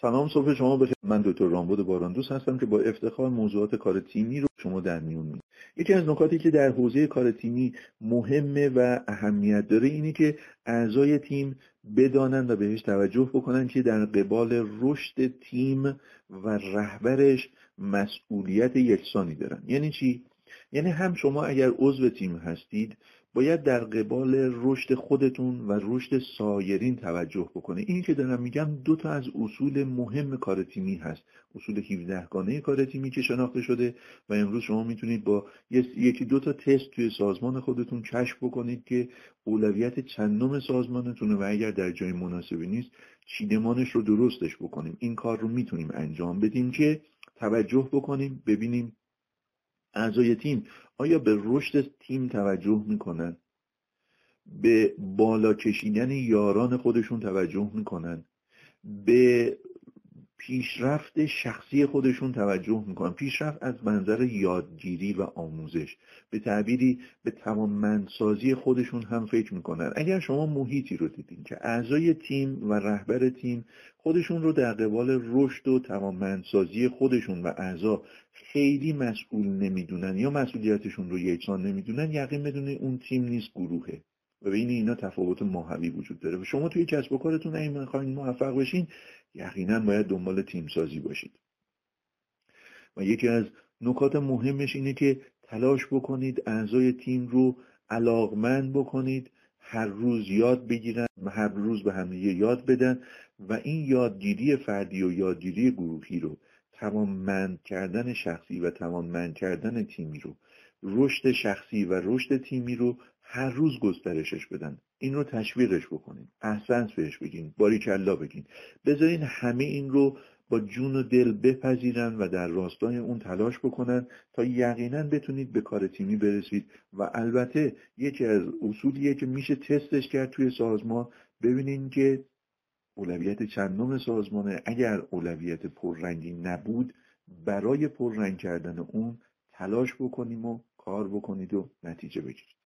سلام صبح شما بخیر. من دکتر رامبد باران هستم که با افتخار موضوعات کار تیمی رو شما در میون میگم یکی از نکاتی که در حوزه کار تیمی مهمه و اهمیت داره اینه که اعضای تیم بدانند و بهش توجه بکنن که در قبال رشد تیم و رهبرش مسئولیت یکسانی دارن. یعنی چی؟ یعنی هم شما اگر عضو تیم هستید باید در قبال رشد خودتون و رشد سایرین توجه بکنه این که دارم میگم دو تا از اصول مهم کار تیمی هست. اصول 17 گانه کار تیمی که شناخته شده و امروز شما می‌تونید با یکی دو تا تست توی سازمان خودتون کشف بکنید که اولویت چندم سازمانتونه و اگر در جای مناسبی نیست چیدمانش رو درستش بکنیم. این کار رو می‌تونیم انجام بدیم که توجه بکنیم ببینیم اعضای تیم آیا به رشد تیم توجه می‌کنن؟ به بالا کشیدن یاران خودشون توجه می‌کنن؟ به پیشرفت شخصی خودشون توجه می‌کنن. پیشرفت از منظر یادگیری و آموزش. به تعبیری به توانمندسازی خودشون هم فکر می‌کنن. اگر شما محیطی رو دیدین که اعضای تیم و رهبر تیم خودشون رو در قبال رشد و توانمندسازی خودشون و اعضا خیلی مسئول نمی‌دونن یا مسئولیتشون رو یکسان نمی‌دونن یقین بدونید اون تیم نیست گروهه. و بین اینا تفاوت ماهوی وجود داره. و شما توی کسب و کارتون اگه می‌خواین موفق بشین یقینا باید دنبال تیم سازی باشید. و یکی از نکات مهمش اینه که تلاش بکنید اعضای تیم رو علاقمند بکنید هر روز یاد بگیرن هر روز به همدیگه یاد بدن و این یادگیری فردی و یادگیری گروهی رو توانمند کردن شخصی و توانمند کردن تیمی رو. رشد شخصی و رشد تیمی رو هر روز گسترشش بدن. این رو تشویقش بکنین. احسنس بهش بگین. باریکلا بگین. بذارین همه این رو با جون و دل بپذیرن و در راستای اون تلاش بکنن تا یقینا بتونید به کار تیمی برسید. و البته یکی از اصولیه که میشه تستش کرد توی سازمان. ببینین که اولویت چندم سازمانه؟ اگر اولویت پررنگی نبود برای پررنگ کردن اون تلاش بکنیم و کار بکنید و نتیجه بگیرید.